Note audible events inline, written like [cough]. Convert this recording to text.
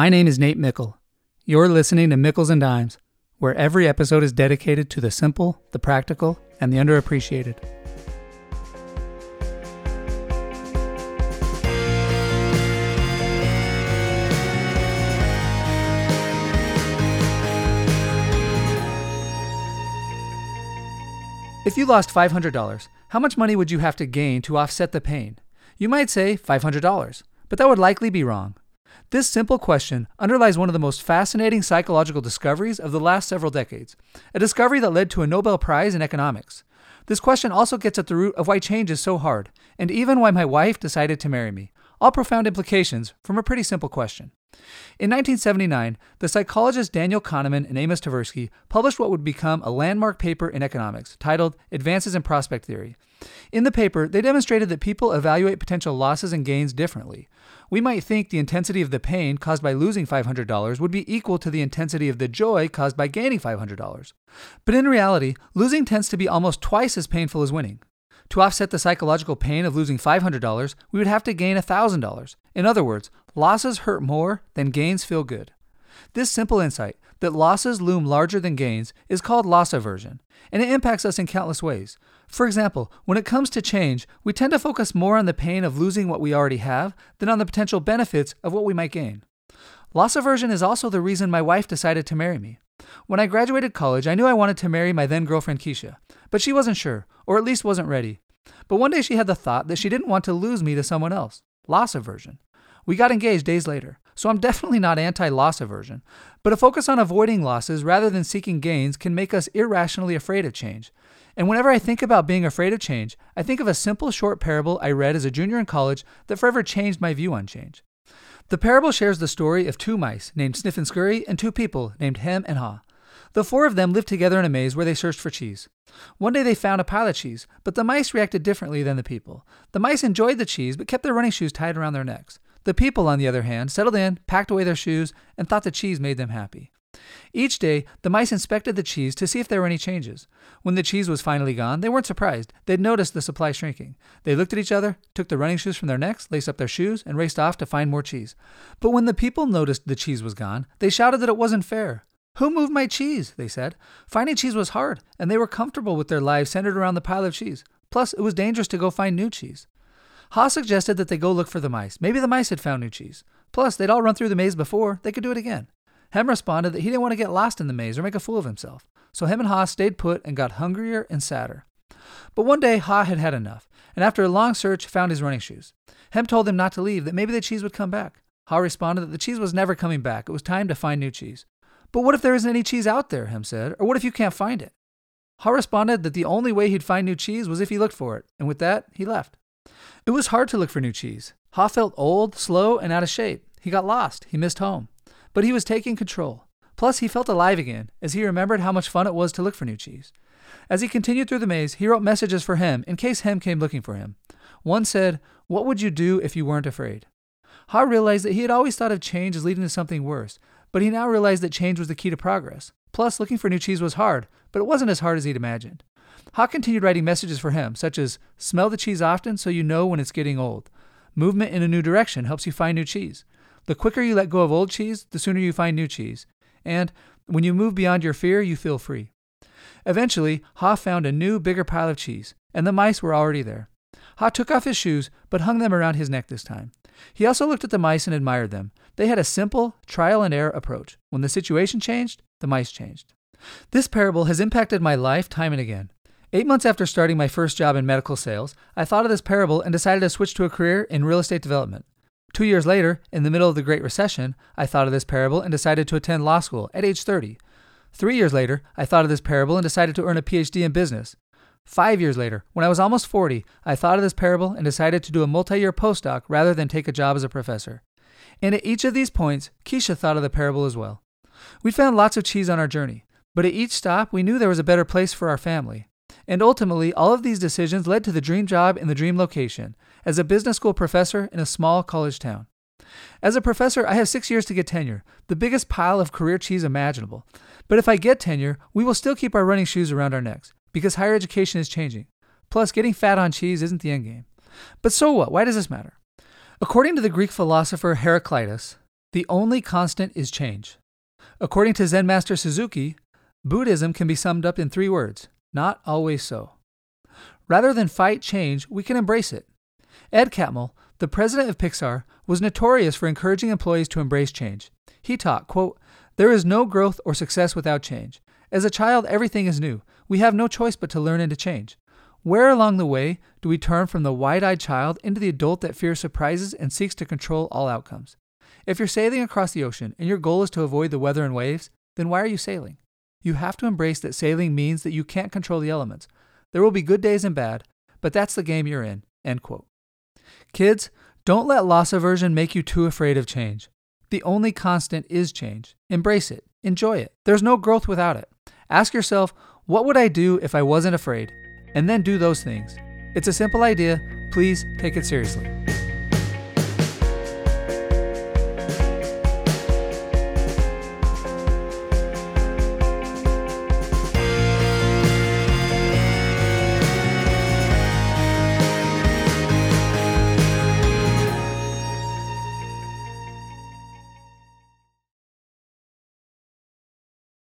My name is Nate Mickle. You're listening to Mickles and Dimes, where every episode is dedicated to the simple, the practical, and the underappreciated. If you lost $500, how much money would you have to gain to offset the pain? You might say $500, but that would likely be wrong. This simple question underlies one of the most fascinating psychological discoveries of the last several decades, a discovery that led to a Nobel Prize in economics. This question also gets at the root of why change is so hard, and even why my wife decided to marry me. All profound implications from a pretty simple question. In 1979, the psychologists Daniel Kahneman and Amos Tversky published what would become a landmark paper in economics titled Advances in Prospect Theory. In the paper, they demonstrated that people evaluate potential losses and gains differently. We might think the intensity of the pain caused by losing $500 would be equal to the intensity of the joy caused by gaining $500. But in reality, losing tends to be almost twice as painful as winning. To offset the psychological pain of losing $500, we would have to gain $1,000. In other words, losses hurt more than gains feel good. This simple insight, that losses loom larger than gains, is called loss aversion, and it impacts us in countless ways. For example, when it comes to change, we tend to focus more on the pain of losing what we already have than on the potential benefits of what we might gain. Loss aversion is also the reason my wife decided to marry me. When I graduated college, I knew I wanted to marry my then girlfriend Keisha, but she wasn't sure, or at least wasn't ready. But one day she had the thought that she didn't want to lose me to someone else. Loss aversion. We got engaged days later, so I'm [laughs] definitely not anti loss aversion. But a focus on avoiding losses rather than seeking gains can make us irrationally afraid of change. And whenever I think about being afraid of change, I think of a simple short parable I read as a junior in college that forever changed my view on change. The parable shares the story of two mice named Sniff and Scurry and two people named Hem and Haw. The four of them lived together in a maze where they searched for cheese. One day they found a pile of cheese, but the mice reacted differently than the people. The mice enjoyed the cheese but kept their running shoes tied around their necks. The people, on the other hand, settled in, packed away their shoes, and thought the cheese made them happy. Each day, the mice inspected the cheese to see if there were any changes. When the cheese was finally gone, they weren't surprised. They'd noticed the supply shrinking. They looked at each other, took the running shoes from their necks, laced up their shoes, and raced off to find more cheese. But when the people noticed the cheese was gone, they shouted that it wasn't fair. Who moved my cheese? They said. Finding cheese was hard, and they were comfortable with their lives centered around the pile of cheese. Plus, it was dangerous to go find new cheese. Haw suggested that they go look for the mice. Maybe the mice had found new cheese. Plus, they'd all run through the maze before. They could do it again. Hem responded that he didn't want to get lost in the maze or make a fool of himself. So Hem and Haw stayed put and got hungrier and sadder. But one day, Haw had had enough, and after a long search, found his running shoes. Hem told him not to leave, that maybe the cheese would come back. Haw responded that the cheese was never coming back. It was time to find new cheese. But what if there isn't any cheese out there? Hem said. Or what if you can't find it? Haw responded that the only way he'd find new cheese was if he looked for it, and with that, he left. It was hard to look for new cheese. Haw felt old, slow, and out of shape. He got lost. He missed home. But he was taking control. Plus, he felt alive again as he remembered how much fun it was to look for new cheese. As he continued through the maze, he wrote messages for Hem in case Hem came looking for him. One said, What would you do if you weren't afraid? Haw realized that he had always thought of change as leading to something worse, but he now realized that change was the key to progress. Plus, looking for new cheese was hard, but it wasn't as hard as he'd imagined. Haw continued writing messages for him, such as Smell the cheese often so you know when it's getting old. Movement in a new direction helps you find new cheese. The quicker you let go of old cheese, the sooner you find new cheese. And when you move beyond your fear, you feel free. Eventually, Haw found a new, bigger pile of cheese, and the mice were already there. Haw took off his shoes, but hung them around his neck this time. He also looked at the mice and admired them. They had a simple, trial and error approach. When the situation changed, the mice changed. This parable has impacted my life time and again. Eight months after starting my first job in medical sales, I thought of this parable and decided to switch to a career in real estate development. Two years later, in the middle of the Great Recession, I thought of this parable and decided to attend law school at age 30. Three years later, I thought of this parable and decided to earn a PhD in business. Five years later, when I was almost 40, I thought of this parable and decided to do a multi year postdoc rather than take a job as a professor. And at each of these points, Keisha thought of the parable as well. We found lots of cheese on our journey, but at each stop, we knew there was a better place for our family. And ultimately, all of these decisions led to the dream job in the dream location as a business school professor in a small college town. As a professor, I have six years to get tenure, the biggest pile of career cheese imaginable. But if I get tenure, we will still keep our running shoes around our necks because higher education is changing. Plus, getting fat on cheese isn't the end game. But so what? Why does this matter? According to the Greek philosopher Heraclitus, The only constant is change. According to Zen Master Suzuki, Buddhism can be summed up in three words not always so. Rather than fight change, we can embrace it. Ed Catmull, the president of Pixar, was notorious for encouraging employees to embrace change. He taught, quote, There is no growth or success without change. As a child, everything is new. We have no choice but to learn and to change. Where along the way do we turn from the wide eyed child into the adult that fears surprises and seeks to control all outcomes? If you're sailing across the ocean and your goal is to avoid the weather and waves, then why are you sailing? You have to embrace that sailing means that you can't control the elements. There will be good days and bad, but that's the game you're in. End quote. Kids, don't let loss aversion make you too afraid of change. The only constant is change. Embrace it. Enjoy it. There's no growth without it. Ask yourself, what would I do if I wasn't afraid? And then do those things. It's a simple idea. Please take it seriously.